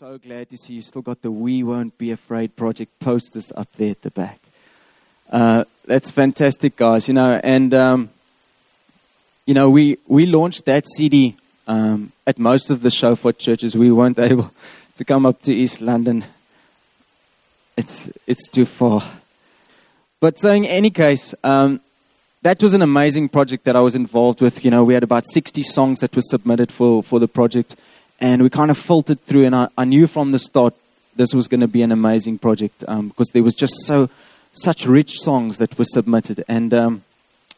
so glad to see you still got the We Won't Be Afraid project posters up there at the back. Uh, that's fantastic, guys. You know, and um, you know, we we launched that CD um, at most of the Shofar churches. We weren't able to come up to East London. It's it's too far. But so in any case, um, that was an amazing project that I was involved with. You know, we had about 60 songs that were submitted for, for the project and we kind of filtered through. And I, I knew from the start this was going to be an amazing project um, because there was just so such rich songs that were submitted. And um,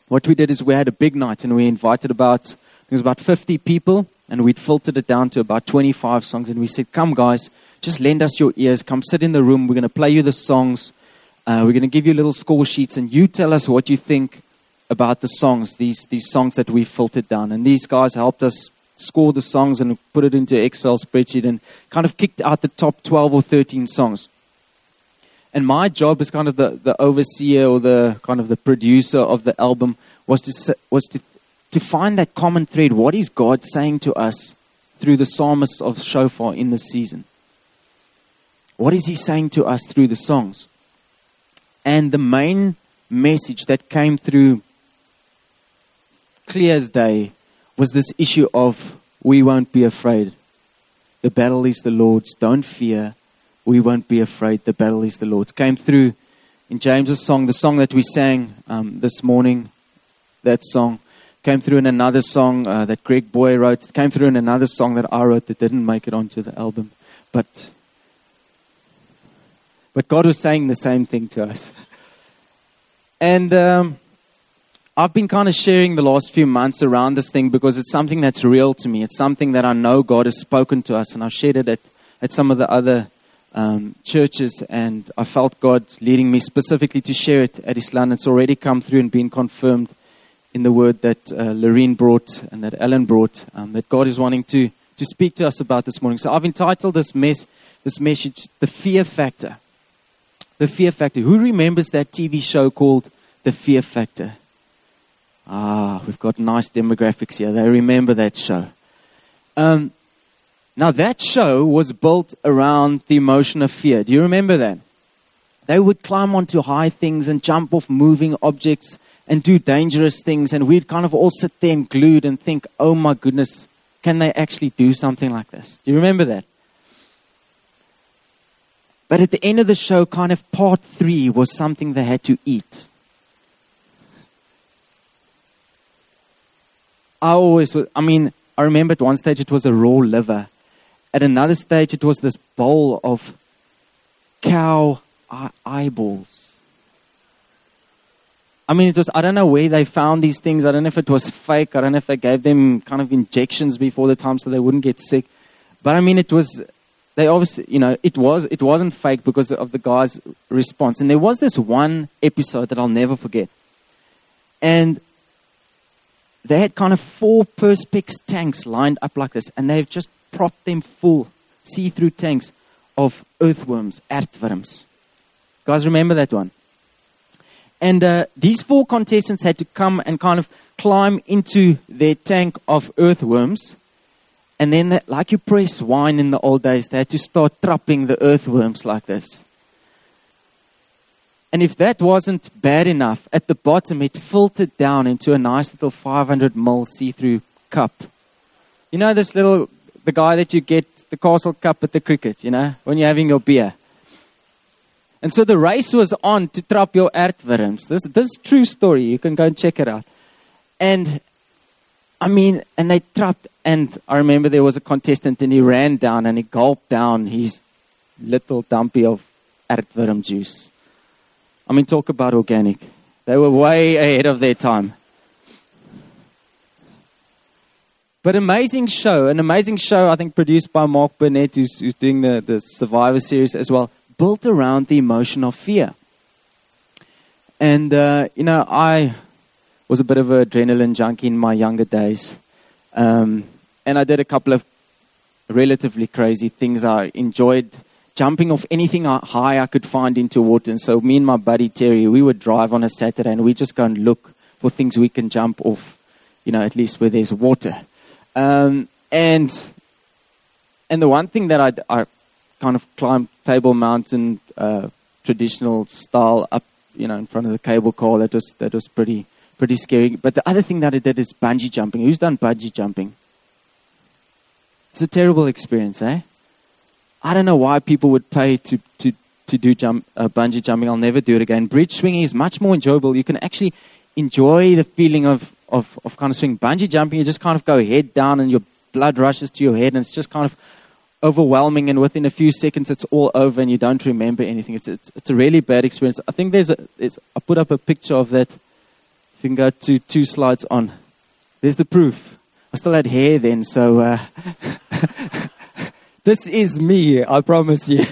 what we did is we had a big night, and we invited about there was about 50 people, and we'd filtered it down to about 25 songs. And we said, "Come, guys, just lend us your ears. Come sit in the room. We're going to play you the songs. Uh, we're going to give you little score sheets, and you tell us what you think." About the songs, these, these songs that we filtered down. And these guys helped us score the songs and put it into Excel spreadsheet and kind of kicked out the top 12 or 13 songs. And my job as kind of the, the overseer or the kind of the producer of the album was to, was to, to find that common thread. What is God saying to us through the psalmists of Shofar in this season? What is He saying to us through the songs? And the main message that came through clear as day was this issue of we won't be afraid. The battle is the Lord's. Don't fear. We won't be afraid. The battle is the Lord's. Came through in James's song, the song that we sang um, this morning, that song. Came through in another song uh, that Greg Boy wrote. Came through in another song that I wrote that didn't make it onto the album. But, but God was saying the same thing to us. And um, I've been kind of sharing the last few months around this thing because it's something that's real to me. It's something that I know God has spoken to us, and I've shared it at, at some of the other um, churches, and I felt God leading me specifically to share it at Islam. It's already come through and been confirmed in the word that uh, Lorene brought and that Ellen brought, um, that God is wanting to, to speak to us about this morning. So I've entitled this, mess, this message, The Fear Factor. The Fear Factor. Who remembers that TV show called The Fear Factor? Ah, we've got nice demographics here. They remember that show. Um, now, that show was built around the emotion of fear. Do you remember that? They would climb onto high things and jump off moving objects and do dangerous things, and we'd kind of all sit there and glued and think, oh my goodness, can they actually do something like this? Do you remember that? But at the end of the show, kind of part three was something they had to eat. I always, I mean, I remember at one stage it was a raw liver. At another stage, it was this bowl of cow eyeballs. I mean, it was, I don't know where they found these things. I don't know if it was fake. I don't know if they gave them kind of injections before the time so they wouldn't get sick. But I mean, it was, they obviously, you know, it was, it wasn't fake because of the guy's response. And there was this one episode that I'll never forget. And they had kind of four Perspex tanks lined up like this, and they've just propped them full, see through tanks of earthworms, aardwurms. Guys, remember that one? And uh, these four contestants had to come and kind of climb into their tank of earthworms. And then, like you press wine in the old days, they had to start trapping the earthworms like this. And if that wasn't bad enough, at the bottom it filtered down into a nice little 500 ml see-through cup. You know this little, the guy that you get the castle cup at the cricket, you know, when you're having your beer. And so the race was on to trap your aardwurms. This, this is true story. You can go and check it out. And I mean, and they trapped, and I remember there was a contestant and he ran down and he gulped down his little dumpy of aardwurm juice. I mean, talk about organic. They were way ahead of their time. But amazing show, an amazing show, I think, produced by Mark Burnett, who's, who's doing the, the Survivor series as well, built around the emotion of fear. And, uh, you know, I was a bit of an adrenaline junkie in my younger days. Um, and I did a couple of relatively crazy things. I enjoyed jumping off anything high I could find into water. And so me and my buddy Terry, we would drive on a Saturday and we just go and look for things we can jump off, you know, at least where there's water. Um, and and the one thing that I, I kind of climbed Table Mountain, uh, traditional style up, you know, in front of the cable car. That was that was pretty pretty scary. But the other thing that I did is bungee jumping. Who's done bungee jumping? It's a terrible experience, eh? I don't know why people would pay to to to do jump uh, bungee jumping. I'll never do it again. Bridge swinging is much more enjoyable. You can actually enjoy the feeling of of, of kind of swing. Bungee jumping, you just kind of go head down and your blood rushes to your head, and it's just kind of overwhelming. And within a few seconds, it's all over, and you don't remember anything. It's it's, it's a really bad experience. I think there's a there's, I put up a picture of that. If you can go to two slides on, there's the proof. I still had hair then, so uh, this is me. I promise you.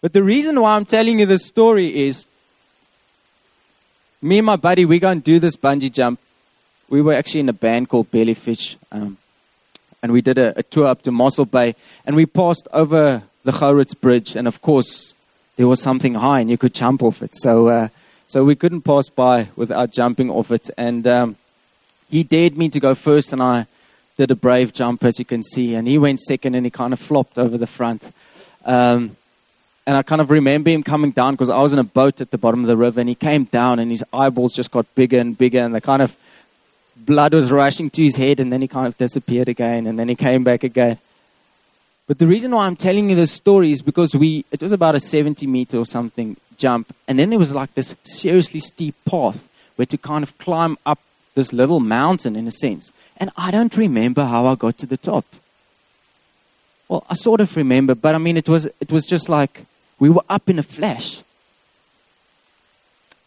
But the reason why I'm telling you this story is me and my buddy, we're going to do this bungee jump. We were actually in a band called Bellyfish. Um, and we did a, a, tour up to Mossel Bay. And we passed over the Gouritz Bridge. And of course, there was something high and you could jump off it. So, uh, so we couldn't pass by without jumping off it. And um, he dared me to go first. And I did a brave jump, as you can see. And he went second and he kind of flopped over the front. Um, and I kind of remember him coming down because I was in a boat at the bottom of the river, and he came down, and his eyeballs just got bigger and bigger, and the kind of blood was rushing to his head, and then he kind of disappeared again, and then he came back again. But the reason why I'm telling you this story is because we, it was about a 70 meter or something jump, and then there was like this seriously steep path where to kind of climb up this little mountain in a sense. And I don't remember how I got to the top. Well, I sort of remember, but I mean, it was, it was just like we were up in a flash.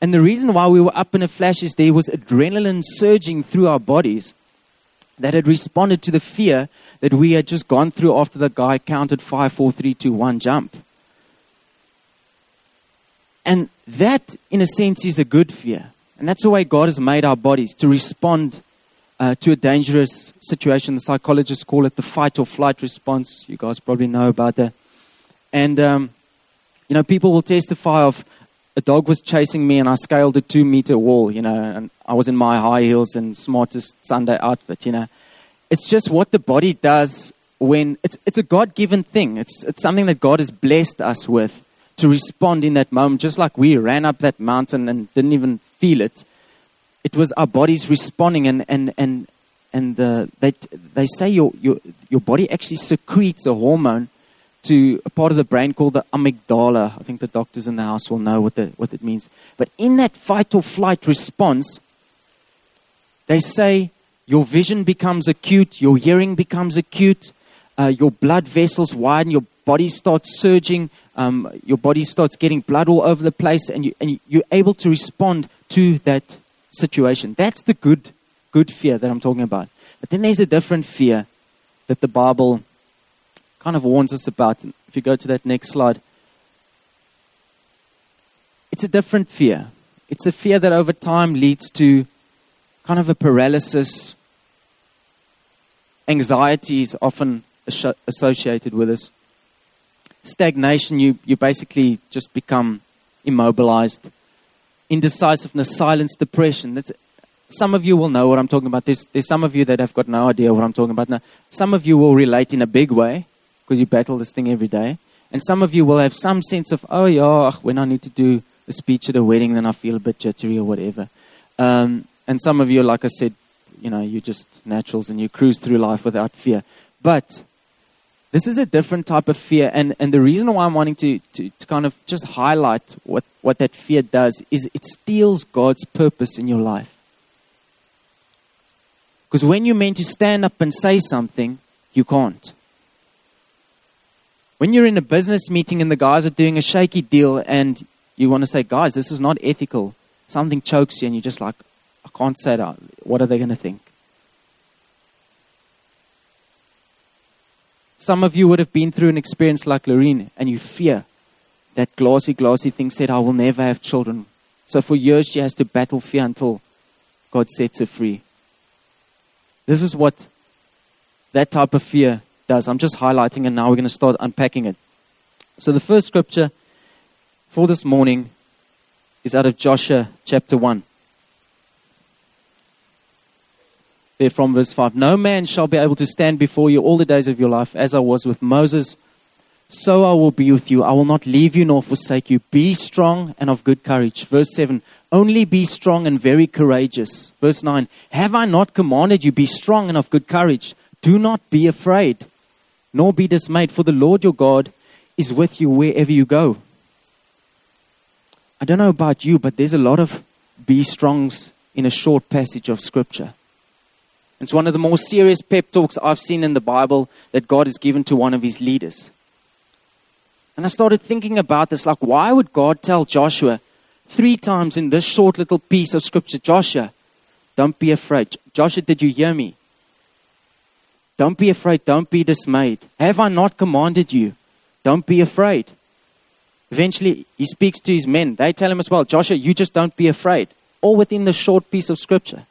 And the reason why we were up in a flash is there was adrenaline surging through our bodies that had responded to the fear that we had just gone through after the guy counted five, four, three, two, one, jump. And that, in a sense, is a good fear. And that's the way God has made our bodies to respond uh, to a dangerous situation. The psychologists call it the fight or flight response. You guys probably know about that. And um, you know, people will testify of a dog was chasing me and I scaled a two meter wall, you know, and I was in my high heels and smartest Sunday outfit, you know. It's just what the body does when it's, it's a God given thing. It's, it's something that God has blessed us with to respond in that moment, just like we ran up that mountain and didn't even feel it. It was our bodies responding, and, and, and, and they, they say your, your, your body actually secretes a hormone to a part of the brain called the amygdala. I think the doctors in the house will know what, the, what it means. But in that fight or flight response, they say your vision becomes acute, your hearing becomes acute, uh, your blood vessels widen, your body starts surging, um, your body starts getting blood all over the place, and, you, and you're able to respond to that situation. That's the good, good fear that I'm talking about. But then there's a different fear that the Bible kind of warns us about. If you go to that next slide, it's a different fear. It's a fear that over time leads to kind of a paralysis. Anxiety is often associated with this. Stagnation, you, you basically just become immobilized. Indecisiveness, silence, depression. That's, some of you will know what I'm talking about. There's, there's some of you that have got no idea what I'm talking about. Now, some of you will relate in a big way because you battle this thing every day. And some of you will have some sense of, oh, yeah, when I need to do a speech at a wedding, then I feel a bit jittery or whatever. Um, and some of you, like I said, you know, you're just naturals and you cruise through life without fear. But this is a different type of fear. And, and the reason why I'm wanting to, to, to kind of just highlight what, what that fear does is it steals God's purpose in your life. Because when you're meant to stand up and say something, you can't. When you're in a business meeting and the guys are doing a shaky deal and you want to say, guys, this is not ethical, something chokes you and you're just like, I can't say that. What are they going to think? Some of you would have been through an experience like Lorene and you fear that glossy, glossy thing said, I will never have children. So for years she has to battle fear until God sets her free. This is what that type of fear does. I'm just highlighting and now we're going to start unpacking it. So the first scripture for this morning is out of Joshua chapter 1. There from verse 5 No man shall be able to stand before you all the days of your life, as I was with Moses. So I will be with you. I will not leave you nor forsake you. Be strong and of good courage. Verse 7 Only be strong and very courageous. Verse 9 Have I not commanded you, be strong and of good courage? Do not be afraid, nor be dismayed, for the Lord your God is with you wherever you go. I don't know about you, but there's a lot of be strongs in a short passage of Scripture. It's one of the more serious pep talks I've seen in the Bible that God has given to one of his leaders. And I started thinking about this like, why would God tell Joshua three times in this short little piece of Scripture, Joshua, don't be afraid? Joshua, did you hear me? Don't be afraid. Don't be dismayed. Have I not commanded you? Don't be afraid. Eventually, he speaks to his men. They tell him as well, Joshua, you just don't be afraid. All within the short piece of scripture.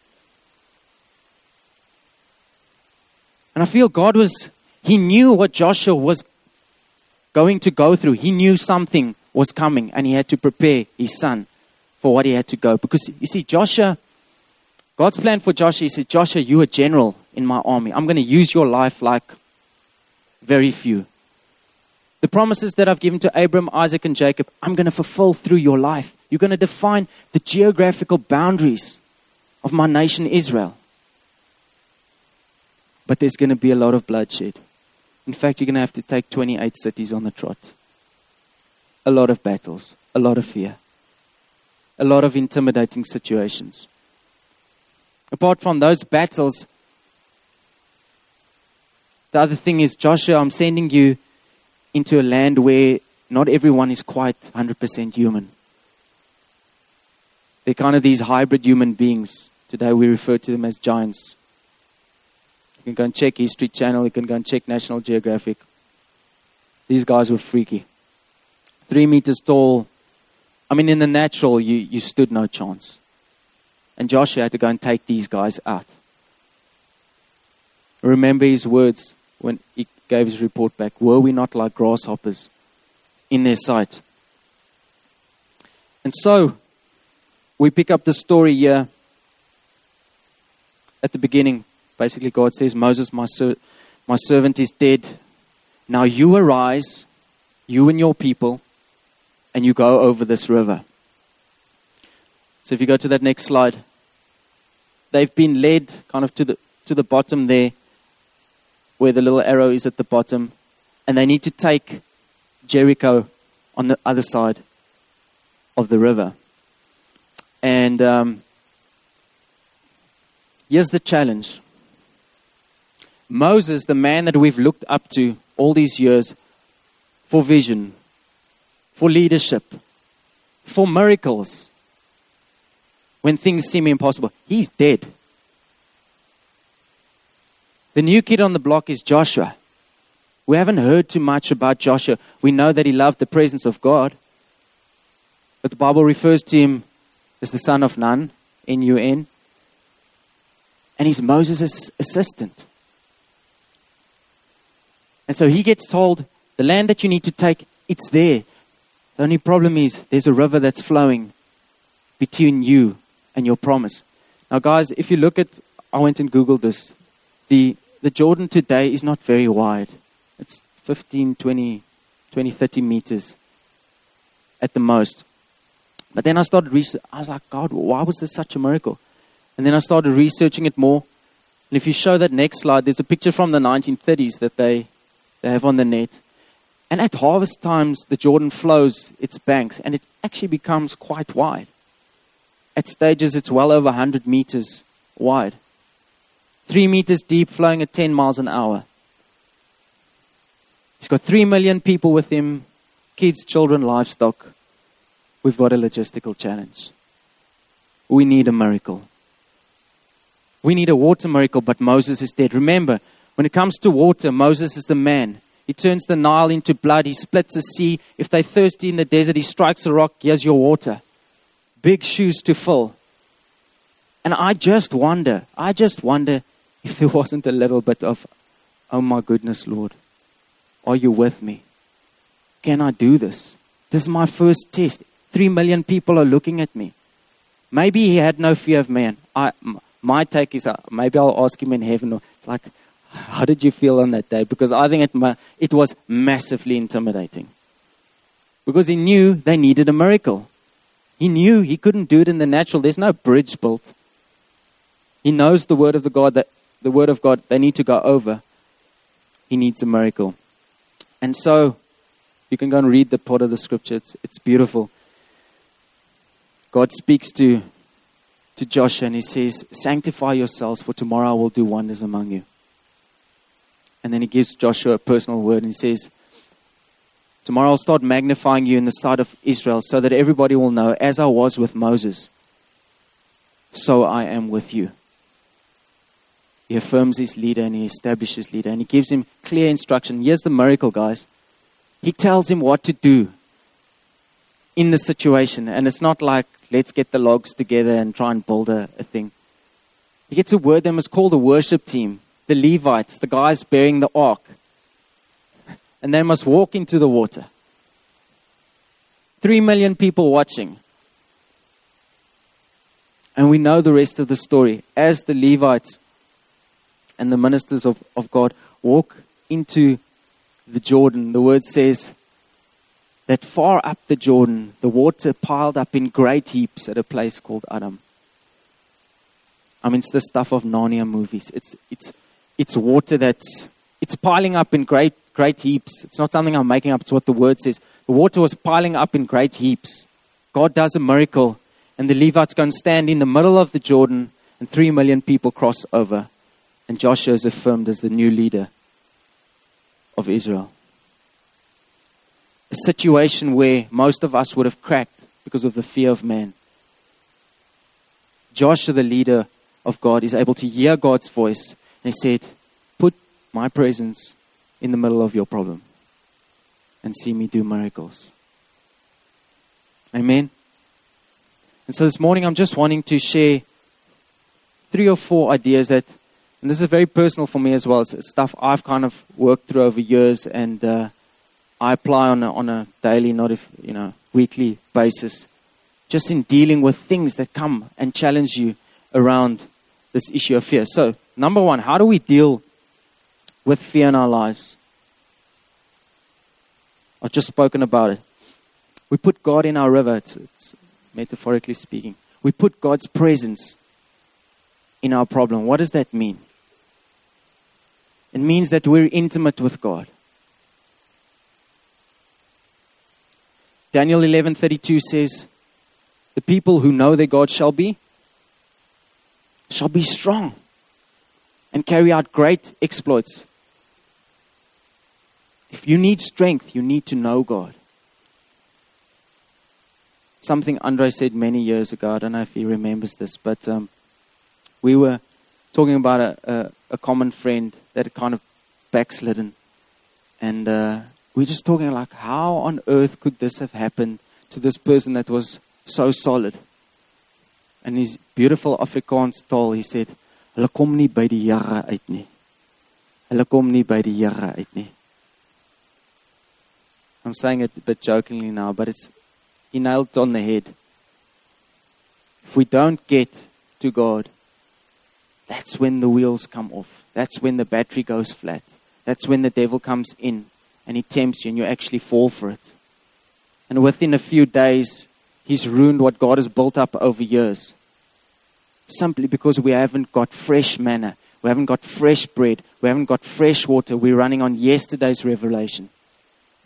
And I feel God was, he knew what Joshua was going to go through. He knew something was coming and he had to prepare his son for what he had to go. Because you see, Joshua, God's plan for Joshua, he said, Joshua, you're a general in my army. I'm going to use your life like very few. The promises that I've given to Abram, Isaac, and Jacob, I'm going to fulfill through your life. You're going to define the geographical boundaries of my nation, Israel. But there's going to be a lot of bloodshed. In fact, you're going to have to take 28 cities on the trot. A lot of battles, a lot of fear, a lot of intimidating situations. Apart from those battles, the other thing is, Joshua, I'm sending you into a land where not everyone is quite 100% human. They're kind of these hybrid human beings. Today we refer to them as giants. You can go and check History Channel, you can go and check National Geographic. These guys were freaky. Three meters tall. I mean, in the natural, you, you stood no chance. And Joshua had to go and take these guys out. Remember his words when he gave his report back Were we not like grasshoppers in their sight? And so, we pick up the story here at the beginning. Basically, God says, Moses, my, ser- my servant, is dead. Now you arise, you and your people, and you go over this river. So if you go to that next slide, they've been led kind of to the, to the bottom there where the little arrow is at the bottom, and they need to take Jericho on the other side of the river. And um, here's the challenge Moses, the man that we've looked up to all these years for vision, for leadership, for miracles, when things seem impossible, he's dead. The new kid on the block is Joshua. We haven't heard too much about Joshua. We know that he loved the presence of God. But the Bible refers to him as the son of Nun, N U N. And he's Moses' assistant. And so he gets told, the land that you need to take, it's there. The only problem is there's a river that's flowing between you and your promise. Now, guys, if you look at, I went and Googled this the, the Jordan today is not very wide. It's 15, 20, 20, 30 meters at the most. But then I started researching. I was like, God, why was this such a miracle? And then I started researching it more. And if you show that next slide, there's a picture from the 1930s that they, they have on the net. And at harvest times, the Jordan flows its banks and it actually becomes quite wide. At stages, it's well over 100 meters wide three meters deep, flowing at 10 miles an hour. He's got three million people with him kids, children, livestock. We've got a logistical challenge. We need a miracle. We need a water miracle, but Moses is dead. Remember, when it comes to water, Moses is the man. He turns the Nile into blood. He splits the sea. If they're thirsty in the desert, he strikes a rock. Here's your water. Big shoes to fill. And I just wonder, I just wonder if there wasn't a little bit of, oh my goodness, Lord, are you with me? Can I do this? This is my first test. Three million people are looking at me. Maybe he had no fear of man. I, my take is uh, maybe I'll ask him in heaven. It's like, how did you feel on that day? Because I think it, it was massively intimidating. Because he knew they needed a miracle. He knew he couldn't do it in the natural. There's no bridge built. He knows the word of the God that the word of God they need to go over. He needs a miracle. And so you can go and read the part of the scripture. It's, it's beautiful. God speaks to to Joshua and he says, Sanctify yourselves, for tomorrow I will do wonders among you. And then he gives Joshua a personal word and he says, Tomorrow I'll start magnifying you in the sight of Israel so that everybody will know, as I was with Moses, so I am with you. He affirms his leader and he establishes leader and he gives him clear instruction. Here's the miracle, guys. He tells him what to do in the situation. And it's not like, let's get the logs together and try and build a, a thing. He gets a word they must call the worship team, the Levites, the guys bearing the ark. And they must walk into the water. Three million people watching. And we know the rest of the story. As the Levites and the ministers of, of God walk into the Jordan, the word says that far up the Jordan, the water piled up in great heaps at a place called Adam. I mean, it's the stuff of Narnia movies. It's, it's, it's water that's it's piling up in great, great heaps. It's not something I'm making up, it's what the word says. The water was piling up in great heaps. God does a miracle, and the Levites go and stand in the middle of the Jordan, and three million people cross over. And Joshua is affirmed as the new leader of Israel a situation where most of us would have cracked because of the fear of man. Joshua, the leader of God, is able to hear God's voice and he said, Put my presence in the middle of your problem and see me do miracles. Amen. And so this morning I'm just wanting to share three or four ideas that, and this is very personal for me as well. It's stuff I've kind of worked through over years and uh, I apply on a, on a daily, not if you know, weekly basis, just in dealing with things that come and challenge you around this issue of fear. So, number one, how do we deal with fear in our lives? I've just spoken about it. We put God in our river, it's, it's metaphorically speaking. We put God's presence in our problem. What does that mean? It means that we're intimate with God. Daniel 11:32 says, "The people who know their God shall be shall be strong and carry out great exploits." If you need strength, you need to know God. Something Andre said many years ago. I don't know if he remembers this, but um, we were talking about a, a, a, common friend that had kind of backslidden, and uh, we're just talking like, how on earth could this have happened to this person that was so solid? And his beautiful Afrikaans taal, he said, hulle kom nie by die Here uit nie. Hulle kom nie by die Here uit nie. I'm saying it a bit jokingly now, but it's he nailed on the head. If we don't get to God, that's when the wheels come off. That's when the battery goes flat. That's when the devil comes in and he tempts you and you actually fall for it. And within a few days, he's ruined what God has built up over years. Simply because we haven't got fresh manna, we haven't got fresh bread, we haven't got fresh water. We're running on yesterday's revelation.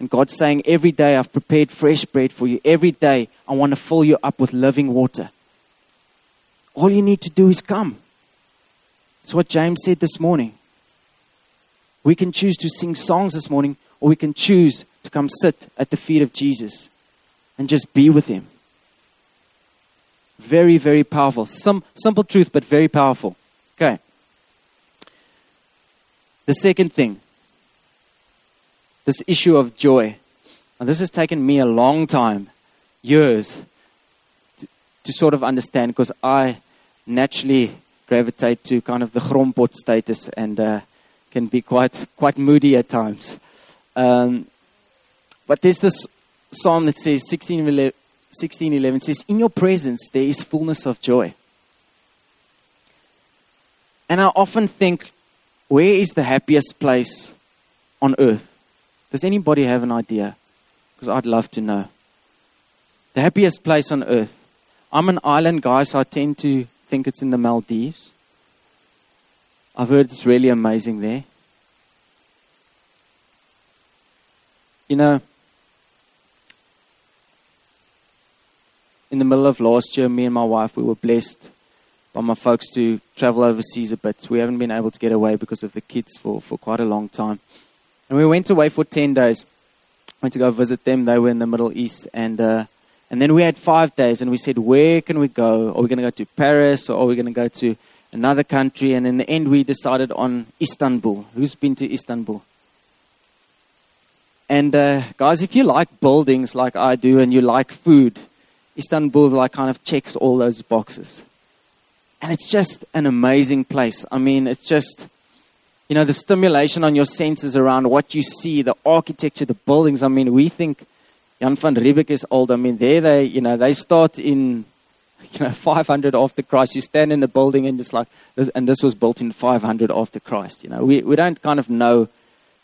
And God's saying, Every day I've prepared fresh bread for you. Every day I want to fill you up with living water. All you need to do is come. That's what James said this morning. We can choose to sing songs this morning or we can choose to come sit at the feet of Jesus and just be with Him. Very, very powerful. Some simple truth, but very powerful. Okay. The second thing this issue of joy. And this has taken me a long time, years, to, to sort of understand because I naturally gravitate to kind of the grompot status and uh, can be quite, quite moody at times. Um, but there's this psalm that says, 1611 says, In your presence there is fullness of joy. And I often think, where is the happiest place on earth? Does anybody have an idea? Because I'd love to know. The happiest place on earth. I'm an island guy, so I tend to think it's in the Maldives. I've heard it's really amazing there. You know, in the middle of last year, me and my wife, we were blessed by my folks to travel overseas a bit. We haven't been able to get away because of the kids for, for quite a long time. And we went away for 10 days. Went to go visit them. They were in the Middle East. And, uh, and then we had five days, and we said, Where can we go? Are we going to go to Paris or are we going to go to another country? And in the end, we decided on Istanbul. Who's been to Istanbul? And uh, guys, if you like buildings like I do and you like food, Istanbul like kind of checks all those boxes. And it's just an amazing place. I mean, it's just, you know, the stimulation on your senses around what you see, the architecture, the buildings. I mean, we think Jan van Riebeeck is old. I mean, there they, you know, they start in, you know, 500 after Christ. You stand in the building and it's like, and this was built in 500 after Christ. You know, we, we don't kind of know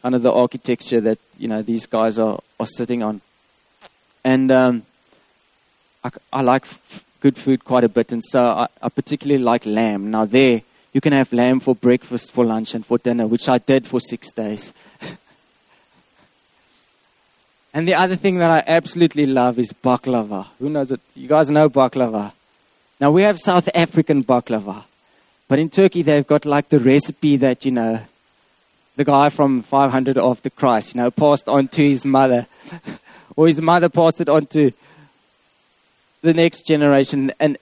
kind of the architecture that you know these guys are, are sitting on. And um, I, I, like f- good food quite a bit, and so I, I, particularly like lamb. Now there, you can have lamb for breakfast, for lunch, and for dinner, which I did for six days. and the other thing that I absolutely love is baklava. Who knows it? You guys know baklava. Now we have South African baklava, but in Turkey they've got like the recipe that you know the guy from 500 after Christ, you know, passed on to his mother, or his mother passed it on to the next generation. And,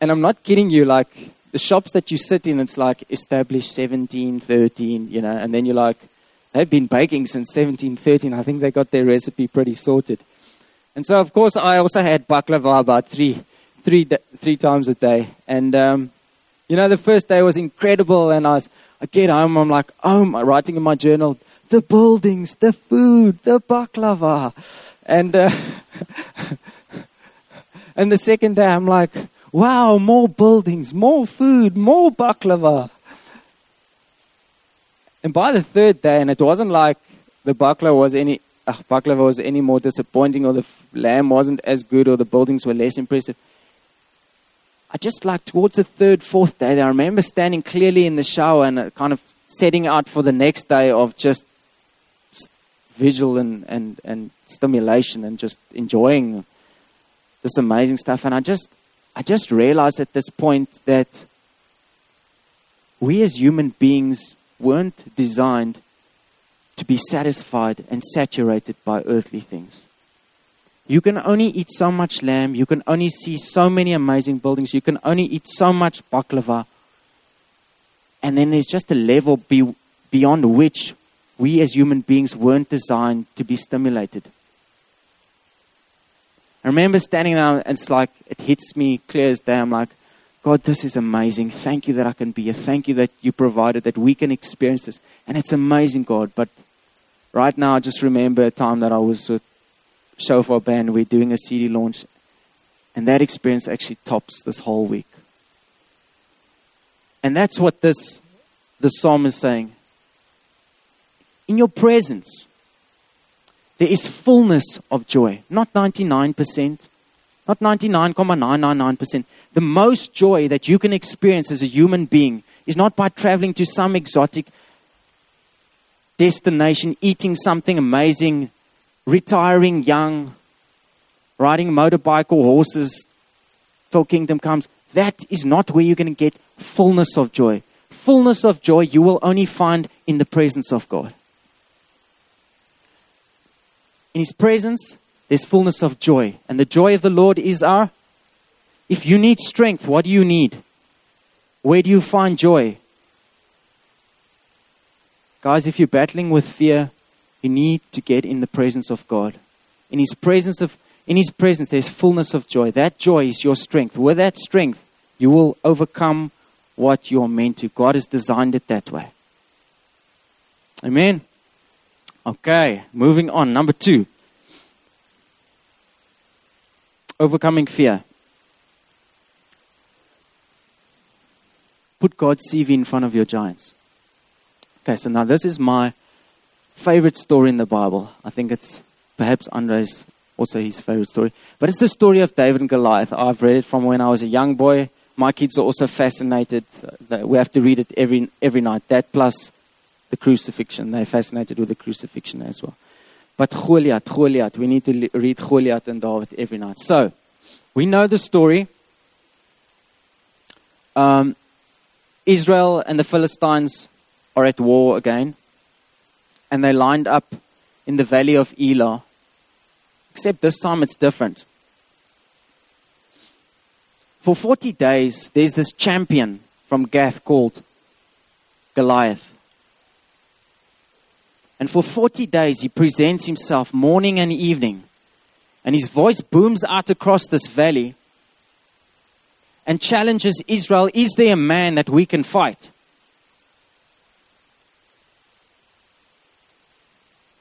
and I'm not kidding you, like, the shops that you sit in, it's like established 1713, you know, and then you're like, they've been baking since 1713. I think they got their recipe pretty sorted. And so, of course, I also had baklava about three, three, three times a day. And, um, you know, the first day was incredible, and I was I get home, I'm like, oh, I'm writing in my journal, the buildings, the food, the baklava. And, uh, and the second day, I'm like, wow, more buildings, more food, more baklava. And by the third day, and it wasn't like the baklava was any, uh, baklava was any more disappointing or the lamb wasn't as good or the buildings were less impressive. I just like towards the third, fourth day, I remember standing clearly in the shower and uh, kind of setting out for the next day of just visual and, and, and stimulation and just enjoying this amazing stuff. And I just, I just realized at this point that we as human beings weren't designed to be satisfied and saturated by earthly things. You can only eat so much lamb. You can only see so many amazing buildings. You can only eat so much baklava. And then there's just a level be, beyond which we as human beings weren't designed to be stimulated. I remember standing there and it's like, it hits me clear as day. I'm like, God, this is amazing. Thank you that I can be here. Thank you that you provided that we can experience this. And it's amazing, God. But right now, I just remember a time that I was with shofar band, we're doing a CD launch. And that experience actually tops this whole week. And that's what this the psalm is saying. In your presence, there is fullness of joy. Not 99%, not 99.999%. The most joy that you can experience as a human being is not by traveling to some exotic destination, eating something amazing, retiring young, riding a motorbike or horses till kingdom comes. That is not where you're going to get fullness of joy. Fullness of joy you will only find in the presence of God. In His presence, there's fullness of joy. And the joy of the Lord is our. If you need strength, what do you need? Where do you find joy? Guys, if you're battling with fear, you need to get in the presence of God. In His presence of in His presence, there's fullness of joy. That joy is your strength. With that strength, you will overcome what you're meant to. God has designed it that way. Amen. Okay, moving on. Number two. Overcoming fear. Put God's CV in front of your giants. Okay, so now this is my favorite story in the Bible. I think it's perhaps Andre's also his favorite story. But it's the story of David and Goliath. I've read it from when I was a young boy. My kids are also fascinated. We have to read it every, every night. That plus the crucifixion. They're fascinated with the crucifixion as well. But Goliath, Goliath, we need to read Goliath and David every night. So, we know the story. Um, Israel and the Philistines are at war again. And they lined up in the valley of Elah. Except this time it's different. For 40 days, there's this champion from Gath called Goliath. And for 40 days, he presents himself morning and evening. And his voice booms out across this valley and challenges Israel Is there a man that we can fight?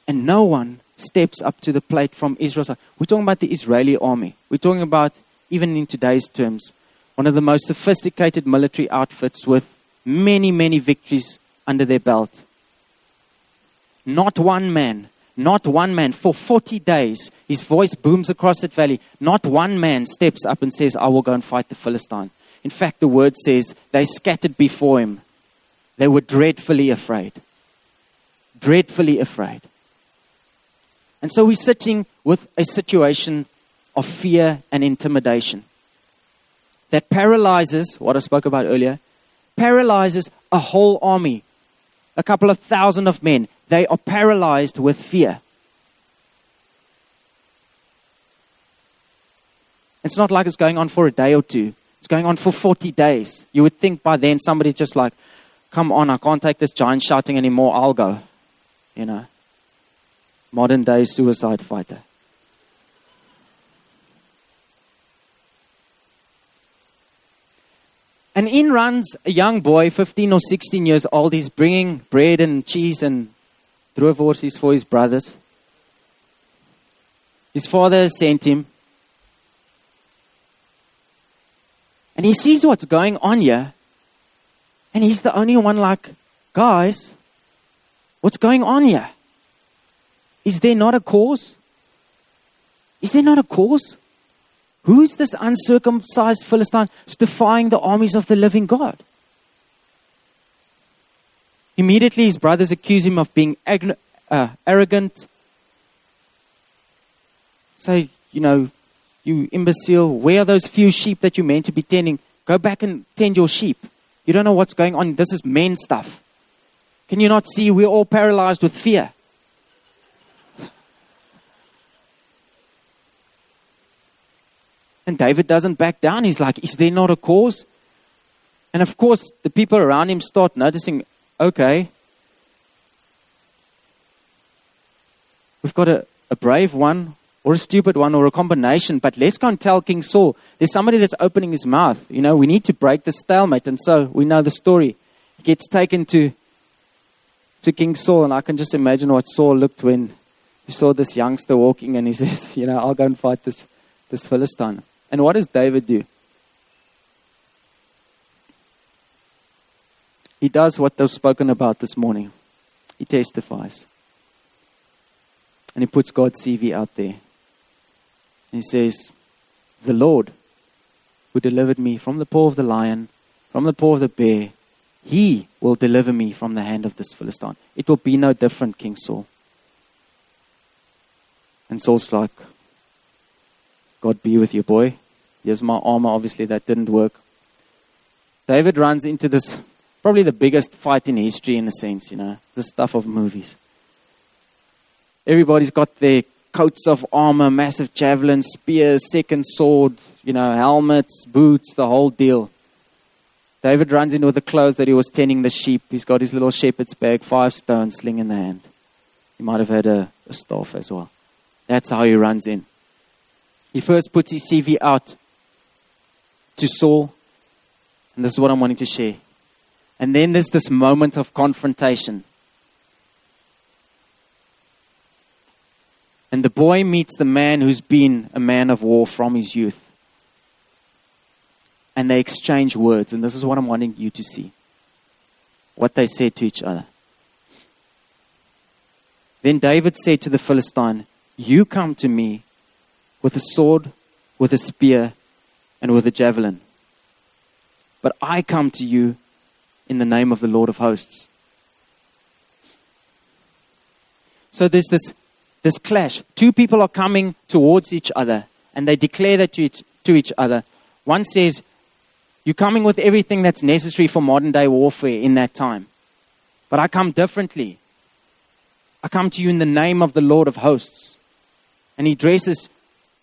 And no one steps up to the plate from Israel. We're talking about the Israeli army. We're talking about, even in today's terms, one of the most sophisticated military outfits with many, many victories under their belt. Not one man, not one man, for 40 days, his voice booms across that valley. Not one man steps up and says, I will go and fight the Philistine. In fact, the word says they scattered before him. They were dreadfully afraid. Dreadfully afraid. And so we're sitting with a situation of fear and intimidation that paralyzes what I spoke about earlier, paralyzes a whole army, a couple of thousand of men. They are paralyzed with fear. It's not like it's going on for a day or two. It's going on for 40 days. You would think by then somebody's just like, come on, I can't take this giant shouting anymore. I'll go. You know modern day suicide fighter. And in runs a young boy, 15 or 16 years old. He's bringing bread and cheese and droeworsies for his brothers. His father has sent him. And he sees what's going on here. And he's the only one like, guys, what's going on here? Is there not a cause? Is there not a cause? Who is this uncircumcised Philistine who's defying the armies of the living God? Immediately, his brothers accuse him of being ag- uh, arrogant. Say, you know, you imbecile, where are those few sheep that you're meant to be tending? Go back and tend your sheep. You don't know what's going on. This is men stuff. Can you not see we're all paralyzed with fear? And David doesn't back down. He's like, Is there not a cause? And of course, the people around him start noticing, okay, we've got a, a brave one or a stupid one or a combination, but let's go and tell King Saul. There's somebody that's opening his mouth. You know, we need to break the stalemate. And so we know the story. He gets taken to, to King Saul, and I can just imagine what Saul looked when he saw this youngster walking and he says, You know, I'll go and fight this, this Philistine. And what does David do? He does what they've spoken about this morning. He testifies. And he puts God's CV out there. And he says, The Lord who delivered me from the paw of the lion, from the paw of the bear, he will deliver me from the hand of this Philistine. It will be no different, King Saul. And Saul's like, God be with you, boy. Here's my armor. Obviously, that didn't work. David runs into this, probably the biggest fight in history, in a sense, you know, the stuff of movies. Everybody's got their coats of armor, massive javelins, spears, second sword, you know, helmets, boots, the whole deal. David runs in with the clothes that he was tending the sheep. He's got his little shepherd's bag, five stones, sling in the hand. He might have had a, a staff as well. That's how he runs in. He first puts his CV out to Saul. And this is what I'm wanting to share. And then there's this moment of confrontation. And the boy meets the man who's been a man of war from his youth. and they exchange words. And this is what I'm wanting you to see what they said to each other. Then David said to the Philistine, You come to me with a sword, with a spear, and with a javelin. But I come to you in the name of the Lord of hosts. So there's this, this clash. Two people are coming towards each other, and they declare that to each, to each other. One says, You're coming with everything that's necessary for modern day warfare in that time. But I come differently. I come to you in the name of the Lord of hosts. And he addresses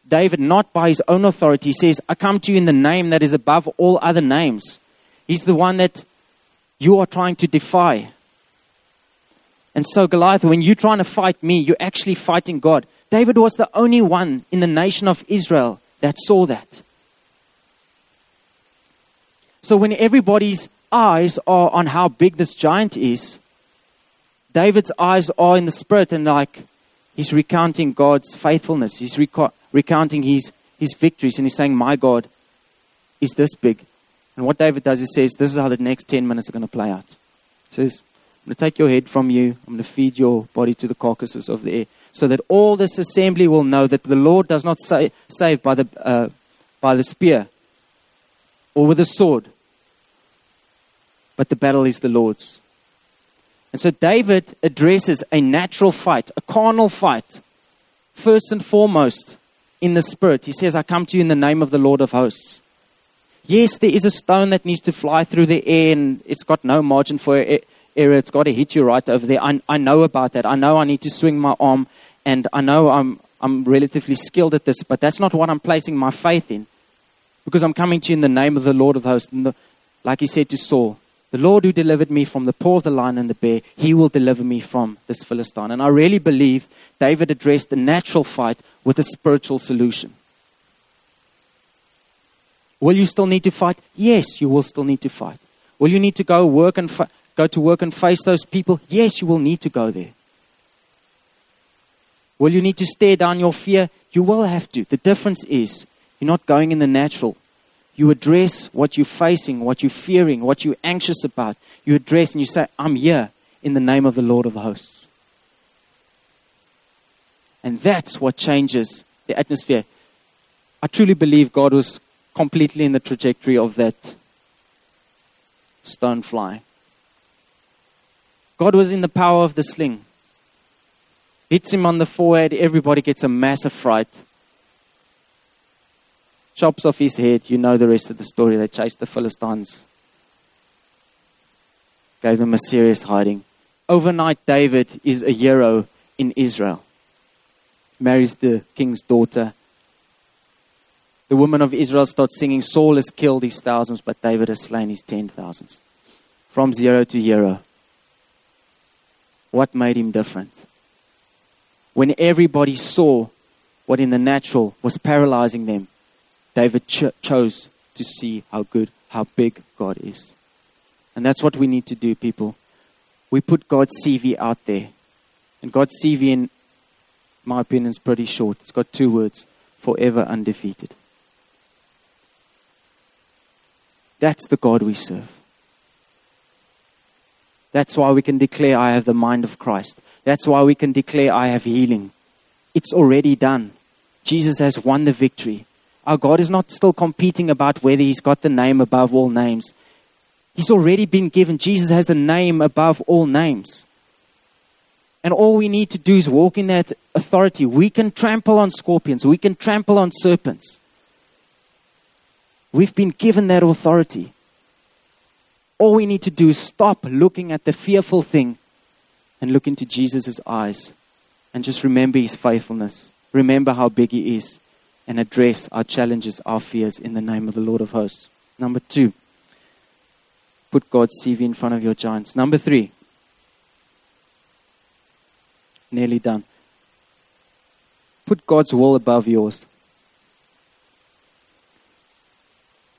David not by his own authority. He says, I come to you in the name that is above all other names. He's the one that you are trying to defy. And so, Goliath, when you're trying to fight me, you're actually fighting God. David was the only one in the nation of Israel that saw that. So, when everybody's eyes are on how big this giant is, David's eyes are in the spirit and like he's recounting God's faithfulness. He's reco- recounting his, his victories and he's saying, My God is this big. And what David does, he says, This is how the next 10 minutes are going to play out. He says, I'm going to take your head from you. I'm going to feed your body to the carcasses of the air. So that all this assembly will know that the Lord does not sa- save by the, uh, by the spear or with the sword, but the battle is the Lord's. And so David addresses a natural fight, a carnal fight, first and foremost in the spirit. He says, I come to you in the name of the Lord of hosts. Yes, there is a stone that needs to fly through the air and it's got no margin for error. It's got to hit you right over there. I, I know about that. I know I need to swing my arm and I know I'm, I'm relatively skilled at this, but that's not what I'm placing my faith in because I'm coming to you in the name of the Lord of hosts. The, like he said to Saul, the Lord who delivered me from the paw of the lion and the bear, he will deliver me from this Philistine. And I really believe David addressed the natural fight with a spiritual solution. Will you still need to fight? Yes, you will still need to fight. Will you need to go work and go to work and face those people? Yes, you will need to go there. Will you need to stare down your fear? You will have to. The difference is you're not going in the natural, you address what you're facing, what you're fearing, what you're anxious about. You address and you say, I'm here in the name of the Lord of hosts. And that's what changes the atmosphere. I truly believe God was completely in the trajectory of that stone fly. God was in the power of the sling. Hits him on the forehead, everybody gets a massive fright chops off his head. You know the rest of the story. They chased the Philistines, gave them a serious hiding. Overnight, David is a hero in Israel. Marries the king's daughter. The women of Israel start singing, Saul has killed his thousands, but David has slain his ten thousands. From zero to hero. What made him different? When everybody saw what in the natural was paralyzing them, David ch- chose to see how good, how big God is. And that's what we need to do, people. We put God's CV out there. And God's CV, in my opinion, is pretty short. It's got two words forever undefeated. That's the God we serve. That's why we can declare, I have the mind of Christ. That's why we can declare, I have healing. It's already done. Jesus has won the victory. Our God is not still competing about whether He's got the name above all names. He's already been given. Jesus has the name above all names. And all we need to do is walk in that authority. We can trample on scorpions, we can trample on serpents. We've been given that authority. All we need to do is stop looking at the fearful thing and look into Jesus' eyes and just remember his faithfulness. Remember how big he is and address our challenges, our fears in the name of the Lord of hosts. Number two, put God's CV in front of your giants. Number three, nearly done. Put God's will above yours.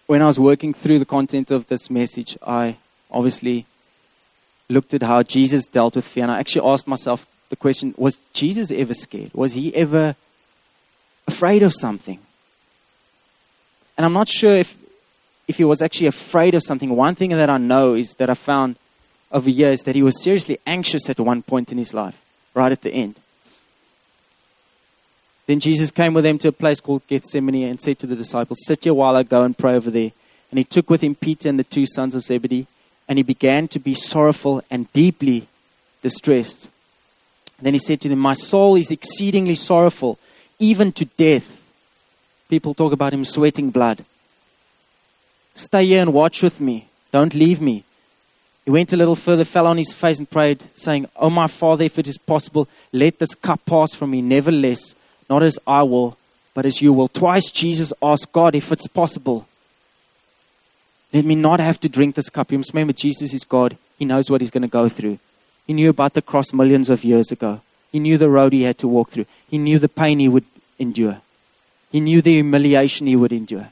When I was working through the content of this message, I obviously looked at how Jesus dealt with fear. And I actually asked myself the question was Jesus ever scared? Was he ever afraid of something. And I'm not sure if, if he was actually afraid of something. One thing that I know is that I found over years that he was seriously anxious at one point in his life, right at the end. Then Jesus came with them to a place called Gethsemane and said to the disciples, Sit here while I go and pray over there. And he took with him Peter and the two sons of Zebedee, and he began to be sorrowful and deeply distressed. Then he said to them, My soul is exceedingly sorrowful, even to death. People talk about him sweating blood. Stay here and watch with me. Don't leave me. He went a little further, fell on his face, and prayed, saying, Oh, my Father, if it is possible, let this cup pass from me. Nevertheless, not as I will, but as you will. Twice Jesus asked God if it's possible. Let me not have to drink this cup. You must remember, Jesus is God. He knows what he's going to go through. He knew about the cross millions of years ago. He knew the road he had to walk through. He knew the pain he would endure. He knew the humiliation he would endure.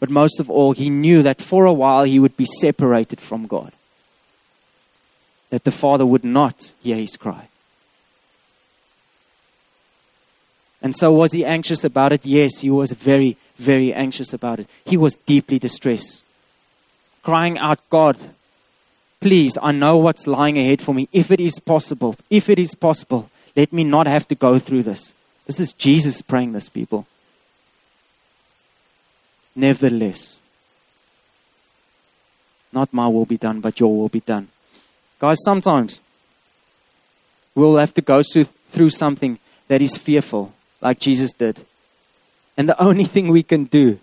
But most of all, he knew that for a while he would be separated from God. That the Father would not hear his cry. And so, was he anxious about it? Yes, he was very, very anxious about it. He was deeply distressed, crying out, God, please, I know what's lying ahead for me. If it is possible, if it is possible, let me not have to go through this. This is Jesus praying this, people. Nevertheless, not my will be done, but your will be done. Guys, sometimes we'll have to go through something that is fearful like Jesus did. And the only thing we can do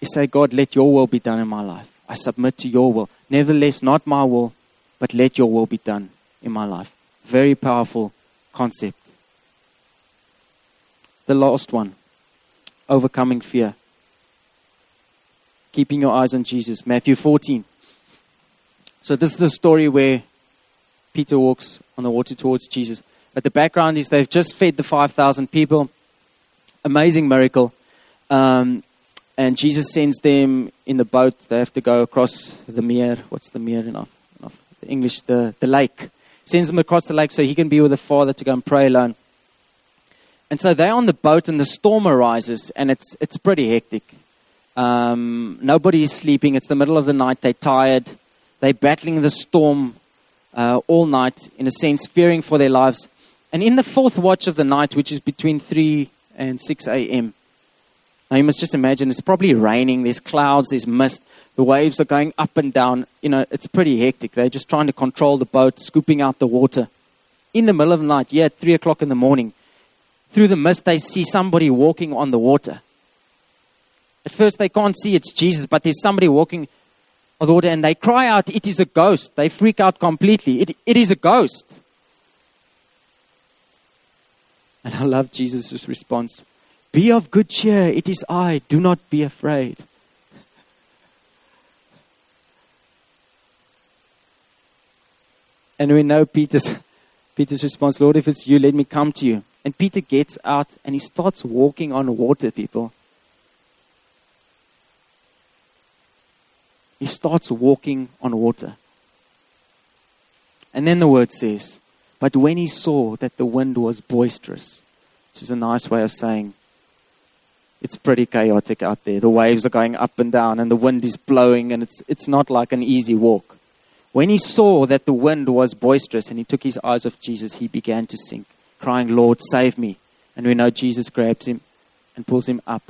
is say, God, let your will be done in my life. I submit to your will. Nevertheless, not my will, but let your will be done in my life. Very powerful concept. The last one overcoming fear. Keeping your eyes on Jesus. Matthew 14. So, this is the story where Peter walks on the water towards Jesus. But the background is they've just fed the 5,000 people. Amazing miracle. Um, and Jesus sends them in the boat. They have to go across the Meer. What's the Meer in, the English? The, the lake. Sends them across the lake so he can be with the Father to go and pray alone. And so they're on the boat and the storm arises and it's, it's pretty hectic. Um, nobody is sleeping. It's the middle of the night. They're tired. They're battling the storm uh, all night, in a sense, fearing for their lives. And in the fourth watch of the night, which is between 3 and 6 a.m., now you must just imagine it's probably raining, there's clouds, there's mist, the waves are going up and down. You know, it's pretty hectic. They're just trying to control the boat, scooping out the water. In the middle of the night, yeah, at 3 o'clock in the morning, through the mist, they see somebody walking on the water. At first, they can't see it's Jesus, but there's somebody walking on the water, and they cry out, It is a ghost. They freak out completely. It, it is a ghost. And I love Jesus' response Be of good cheer, it is I, do not be afraid. And we know Peter's, Peter's response, Lord, if it's you, let me come to you. And Peter gets out and he starts walking on water, people. He starts walking on water. And then the word says, but when he saw that the wind was boisterous, which is a nice way of saying it's pretty chaotic out there. The waves are going up and down, and the wind is blowing, and it's, it's not like an easy walk. When he saw that the wind was boisterous and he took his eyes off Jesus, he began to sink, crying, Lord, save me. And we know Jesus grabs him and pulls him up,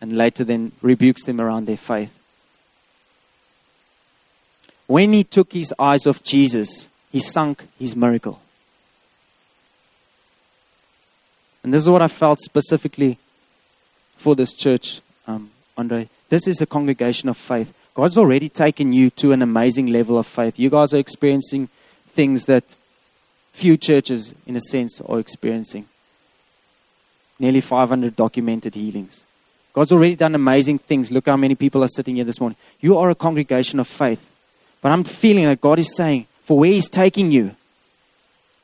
and later then rebukes them around their faith. When he took his eyes off Jesus, he sunk his miracle. And this is what I felt specifically for this church, um, Andre. This is a congregation of faith. God's already taken you to an amazing level of faith. You guys are experiencing things that few churches, in a sense, are experiencing. Nearly 500 documented healings. God's already done amazing things. Look how many people are sitting here this morning. You are a congregation of faith. But I'm feeling that God is saying, for where He's taking you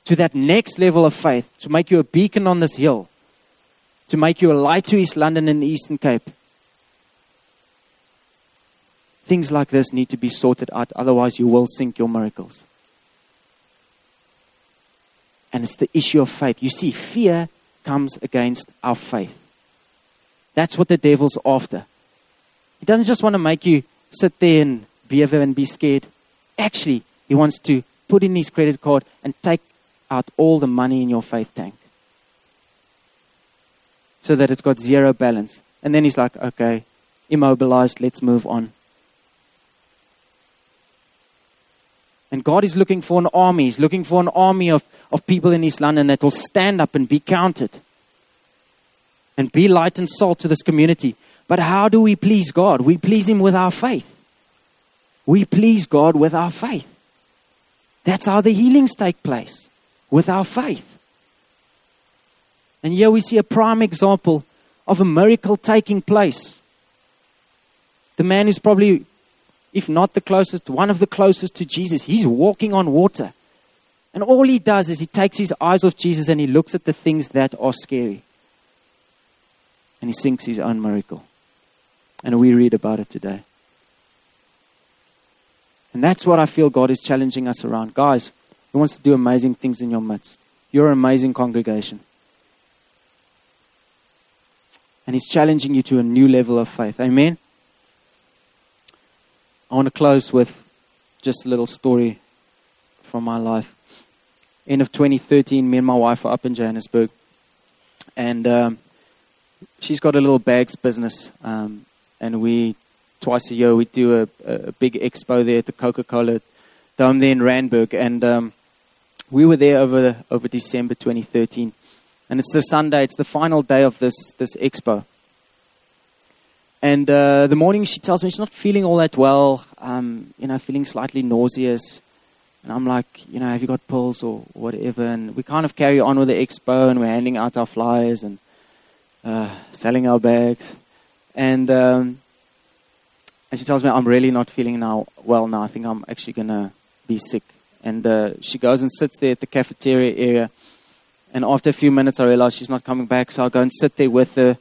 to that next level of faith, to make you a beacon on this hill, to make you a light to East London and the Eastern Cape. Things like this need to be sorted out, otherwise, you will sink your miracles. And it's the issue of faith. You see, fear comes against our faith. That's what the devil's after. He doesn't just want to make you sit there and be and be scared. Actually, He wants to put in His credit card and take out all the money in your faith tank so that it's got zero balance. And then He's like, okay, immobilized, let's move on. And God is looking for an army. He's looking for an army of, of people in East London that will stand up and be counted and be light and salt to this community. But how do we please God? We please Him with our faith. We please God with our faith. That's how the healings take place, with our faith. And here we see a prime example of a miracle taking place. The man is probably, if not the closest, one of the closest to Jesus. He's walking on water. And all he does is he takes his eyes off Jesus and he looks at the things that are scary. And he sinks his own miracle. And we read about it today. And that's what I feel God is challenging us around. Guys, He wants to do amazing things in your midst. You're an amazing congregation. And He's challenging you to a new level of faith. Amen? I want to close with just a little story from my life. End of 2013, me and my wife are up in Johannesburg. And um, she's got a little bags business. Um, and we twice a year we do a, a big expo there at the Coca-Cola Dome there in Randburg, and um, we were there over over December 2013, and it's the Sunday, it's the final day of this this expo. And uh, the morning she tells me she's not feeling all that well, um, you know, feeling slightly nauseous. And I'm like, you know, have you got pills or whatever? And we kind of carry on with the expo and we're handing out our flyers and uh, selling our bags. And um, and she tells me I'm really not feeling now well now. I think I'm actually gonna be sick. And uh, she goes and sits there at the cafeteria area. And after a few minutes, I realize she's not coming back. So I go and sit there with her,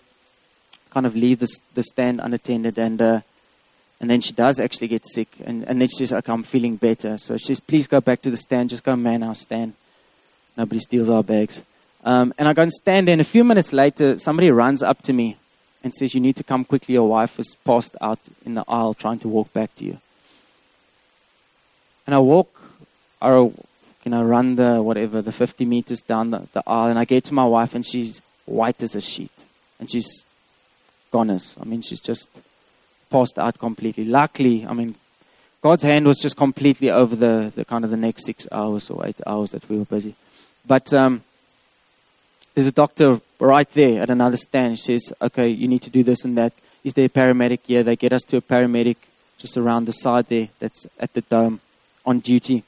kind of leave the, the stand unattended. And uh, and then she does actually get sick. And, and then she says, okay, I'm feeling better. So she says, please go back to the stand. Just go man our stand. Nobody steals our bags. Um, and I go and stand there. And a few minutes later, somebody runs up to me and says, You need to come quickly. Your wife is passed out in the aisle trying to walk back to you. And I walk, I you know, run the whatever, the 50 meters down the, the aisle, and I get to my wife, and she's white as a sheet. And she's gone as. I mean, she's just passed out completely. Luckily, I mean, God's hand was just completely over the, the kind of the next six hours or eight hours that we were busy. But um, there's a doctor right there at another stand. Says, okay, you need to do this and that. Is there a paramedic? Yeah, they get us to a paramedic just around the side there that's at the dome on duty.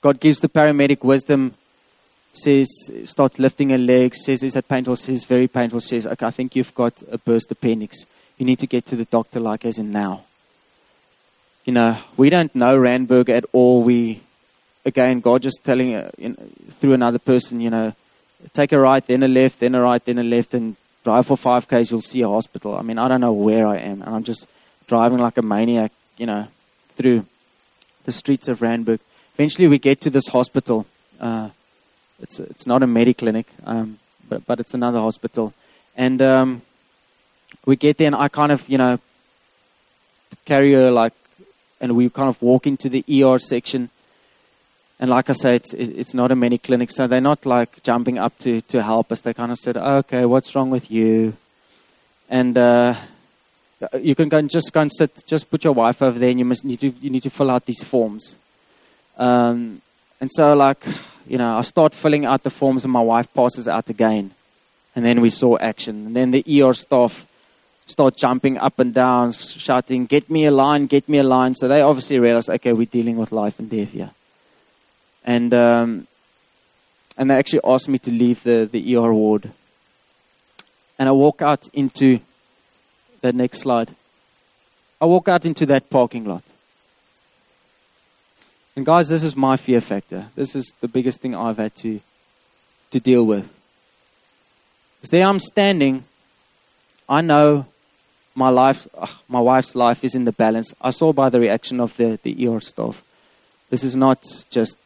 God gives the paramedic wisdom, says, starts lifting her legs, says, is that painful? Says, very painful. Says, okay, I think you've got a burst appendix. You need to get to the doctor like as in now. You know, we don't know Randburg at all. We, again, God just telling uh, you know, through another person, you know, take a right, then a left, then a right, then a left, and drive for five k's. You'll see a hospital. I mean, I don't know where I am, and I'm just driving like a maniac, you know, through the streets of Randburg. Eventually, we get to this hospital. Uh, it's it's not a Mediclinic, um, but but it's another hospital, and um, we get there, and I kind of you know carry her like, and we kind of walk into the ER section, and like I say, it's, it's not a Mediclinic, so they're not like jumping up to, to help us. They kind of said, oh, okay, what's wrong with you? And uh, you can go and just go and sit, just put your wife over there, and you must need to you need to fill out these forms. Um, and so, like, you know, I start filling out the forms, and my wife passes out again, and then we saw action. And then the ER staff start jumping up and down, shouting, "Get me a line! Get me a line!" So they obviously realize, okay, we're dealing with life and death here and um, and they actually asked me to leave the, the ER ward. And I walk out into the next slide. I walk out into that parking lot. And guys, this is my fear factor. This is the biggest thing I've had to to deal with. Because there I'm standing. I know my life, my wife's life is in the balance. I saw by the reaction of the, the ER staff. This is not just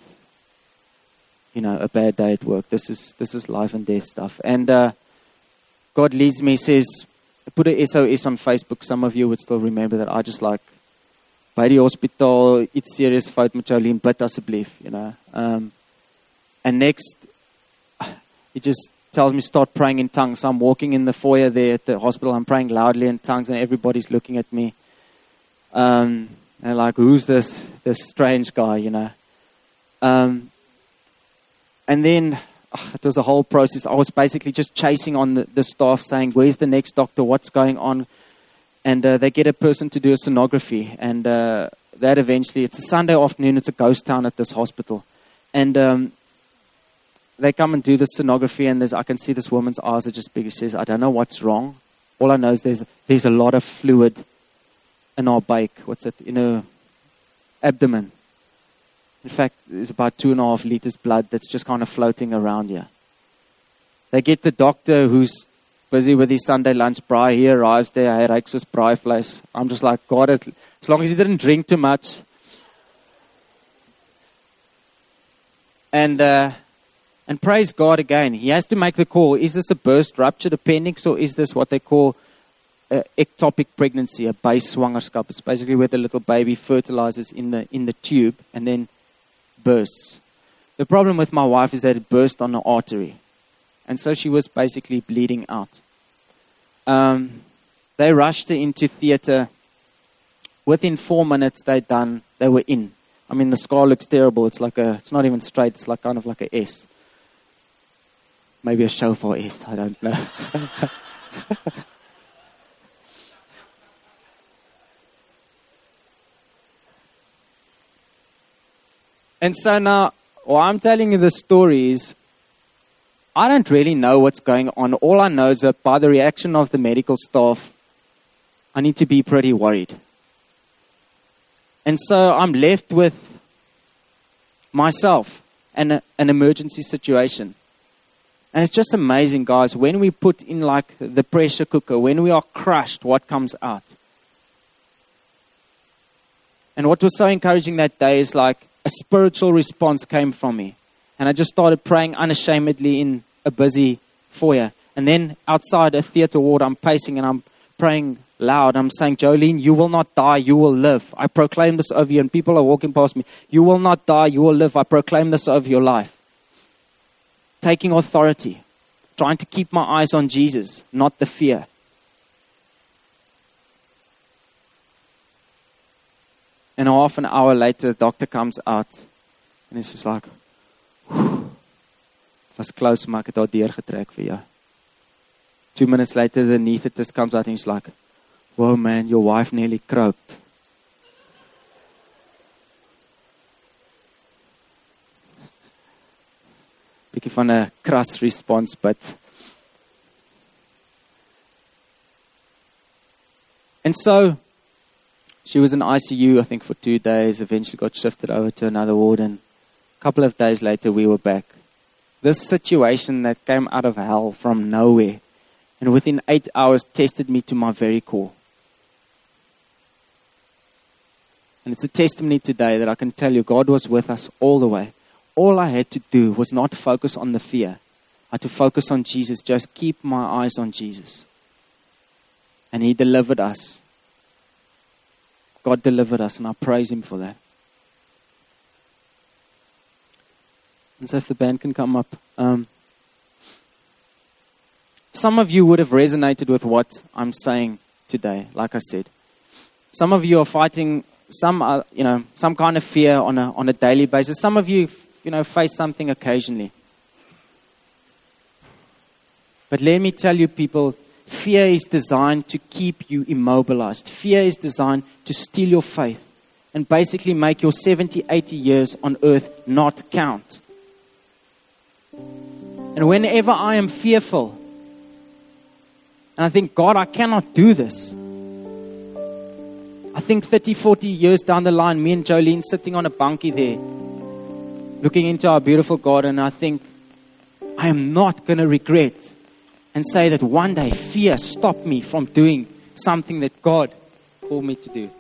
you know, a bad day at work. This is this is life and death stuff. And uh, God leads me, says, put a SOS on Facebook. Some of you would still remember that. I just like by the hospital, it's serious fout met Jolene, bid asseblief, you know. Um, and next, he just tells me start praying in tongues. I'm walking in the foyer there at the hospital. I'm praying loudly in tongues, and everybody's looking at me. Um, and like, who's this this strange guy, you know? Um, and then oh, it was a whole process. I was basically just chasing on the, the staff, saying, "Where's the next doctor? What's going on?" And uh, they get a person to do a sonography, and uh, that eventually, it's a Sunday afternoon. It's a ghost town at this hospital, and um, they come and do the sonography, and I can see this woman's eyes are just big. She says, "I don't know what's wrong. All I know is there's there's a lot of fluid in our bike. What's that? In her abdomen." In fact, there's about two and a half liters blood that's just kind of floating around here. They get the doctor who's busy with his Sunday lunch braai. He arrives there, hy ruik soos braaivleis. I'm just like, God, as long as he didn't drink too much. And, uh, and praise God again. He has to make the call. Is this a burst ruptured appendix or is this what they call uh, ectopic pregnancy, a base swangerskap? It's basically where the little baby fertilizes in the, in the tube and then bursts. The problem with my wife is that it burst on the artery. And so she was basically bleeding out. Um, they rushed her into theater. Within four minutes, they done. They were in. I mean, the scar looks terrible. It's like a. It's not even straight. It's like kind of like a S. Maybe a shofar S. I don't know. And so now, why I'm telling you the story is, I don't really know what's going on. All I know is that by the reaction of the medical staff, I need to be pretty worried. And so I'm left with myself and an emergency situation. And it's just amazing, guys, when we put in like the pressure cooker, when we are crushed, what comes out. And what was so encouraging that day is like a spiritual response came from me. And I just started praying unashamedly in a busy foyer. And then outside a theater ward, I'm pacing and I'm praying loud. I'm saying, Jolene, you will not die, you will live. I proclaim this over you. And people are walking past me. You will not die, you will live. I proclaim this over your life. Taking authority, trying to keep my eyes on Jesus, not the fear. And half an hour later, the doctor comes out and he's just like, was close, maar ek het daar deurgetrek vir jou. Two minutes later, the anesthetist comes out and he's like, whoa man, your wife nearly croaked. Bietjie van 'n kras response, but And so she was in ICU, I think, for two days, eventually got shifted over to another ward, and a couple of days later, we were back. This situation that came out of hell from nowhere, and within eight hours, tested me to my very core. And it's a testimony today that I can tell you God was with us all the way. All I had to do was not focus on the fear. I had to focus on Jesus, just keep my eyes on Jesus. And He delivered us God delivered us, and I praise Him for that. And so, if the band can come up. Um, some of you would have resonated with what I'm saying today, like I said. Some of you are fighting some, uh, you know, some kind of fear on a, on a daily basis. Some of you, you know, face something occasionally. But let me tell you, people, Fear is designed to keep you immobilized. Fear is designed to steal your faith and basically make your 70, 80 years on earth not count. And whenever I am fearful, and I think, God, I cannot do this. I think 30, 40 years down the line, me and Jolene sitting on a bunkie there, looking into our beautiful garden, I think, I am not going to regret and say that one day fear stopped me from doing something that God called me to do.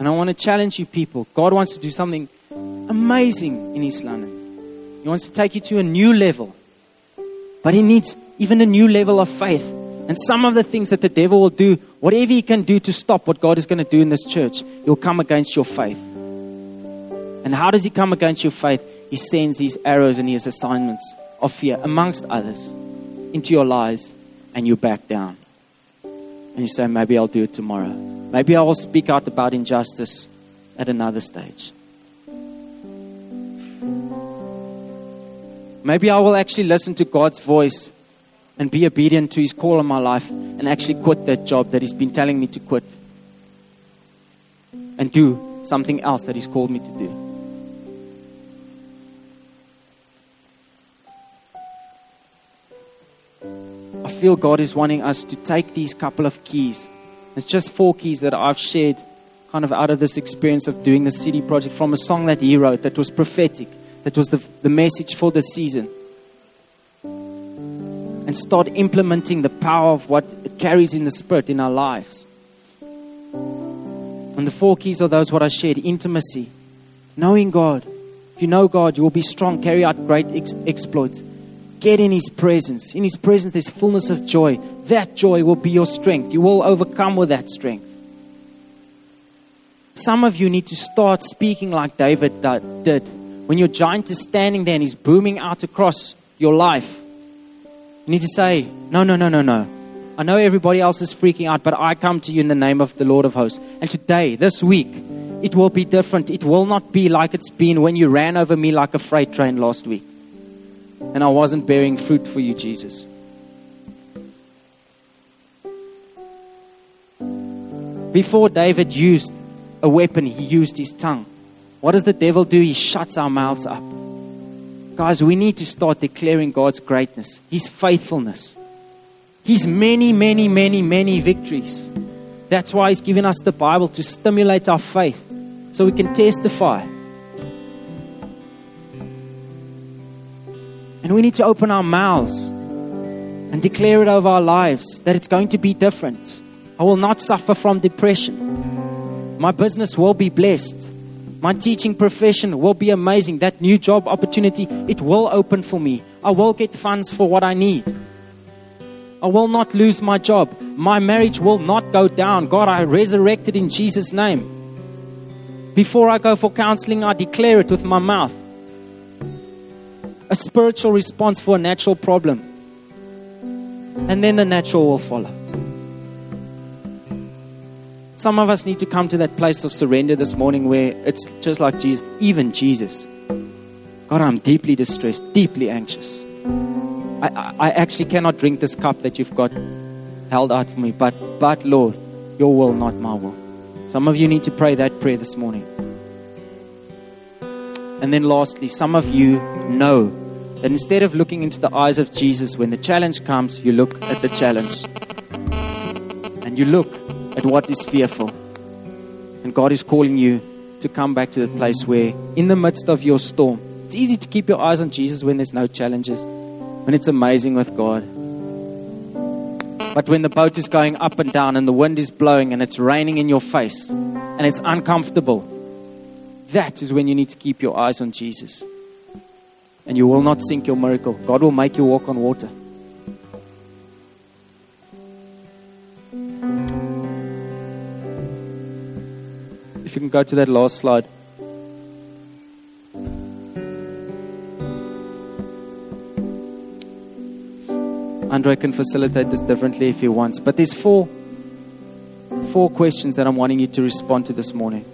And I want to challenge you people. God wants to do something amazing in East London. He wants to take you to a new level. But he needs even a new level of faith. And some of the things that the devil will do, whatever he can do to stop what God is going to do in this church, he'll come against your faith. And how does he come against your faith? He sends these arrows and his assignments of fear, amongst others, into your lives, and you back down. And you say, Maybe I'll do it tomorrow. Maybe I will speak out about injustice at another stage. Maybe I will actually listen to God's voice and be obedient to His call on my life and actually quit that job that He's been telling me to quit and do something else that He's called me to do. I feel God is wanting us to take these couple of keys. It's just four keys that I've shared kind of out of this experience of doing the city project from a song that he wrote that was prophetic, that was the, the message for the season. And start implementing the power of what it carries in the Spirit in our lives. And the four keys are those what I shared intimacy, knowing God. If you know God, you will be strong, carry out great ex- exploits. Get in His presence. In His presence, there's fullness of joy. That joy will be your strength. You will overcome with that strength. Some of you need to start speaking like David did. When your giant is standing there and he's booming out across your life, you need to say, No, no, no, no, no. I know everybody else is freaking out, but I come to you in the name of the Lord of hosts. And today, this week, it will be different. It will not be like it's been when you ran over me like a freight train last week. And I wasn't bearing fruit for you, Jesus. Before David used a weapon, he used his tongue. What does the devil do? He shuts our mouths up. Guys, we need to start declaring God's greatness, His faithfulness, His many, many, many, many victories. That's why He's given us the Bible to stimulate our faith so we can testify. And we need to open our mouths and declare it over our lives that it's going to be different. I will not suffer from depression. My business will be blessed. My teaching profession will be amazing. That new job opportunity, it will open for me. I will get funds for what I need. I will not lose my job. My marriage will not go down. God, I resurrected in Jesus' name. Before I go for counseling, I declare it with my mouth. A spiritual response for a natural problem. And then the natural will follow. Some of us need to come to that place of surrender this morning where it's just like Jesus, even Jesus. God, I'm deeply distressed, deeply anxious. I, I, I actually cannot drink this cup that you've got held out for me, but, but Lord, your will, not my will. Some of you need to pray that prayer this morning. And then lastly, some of you know that instead of looking into the eyes of Jesus when the challenge comes, you look at the challenge. And you look at what is fearful. And God is calling you to come back to the place where, in the midst of your storm, it's easy to keep your eyes on Jesus when there's no challenges, when it's amazing with God. But when the boat is going up and down and the wind is blowing and it's raining in your face and it's uncomfortable, that is when you need to keep your eyes on Jesus. And you will not sink your miracle. God will make you walk on water. If you can go to that last slide. Andre can facilitate this differently if he wants. But there's four four questions that I'm wanting you to respond to this morning.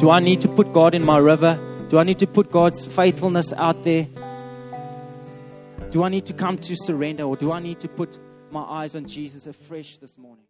Do I need to put God in my river? Do I need to put God's faithfulness out there? Do I need to come to surrender or do I need to put my eyes on Jesus afresh this morning?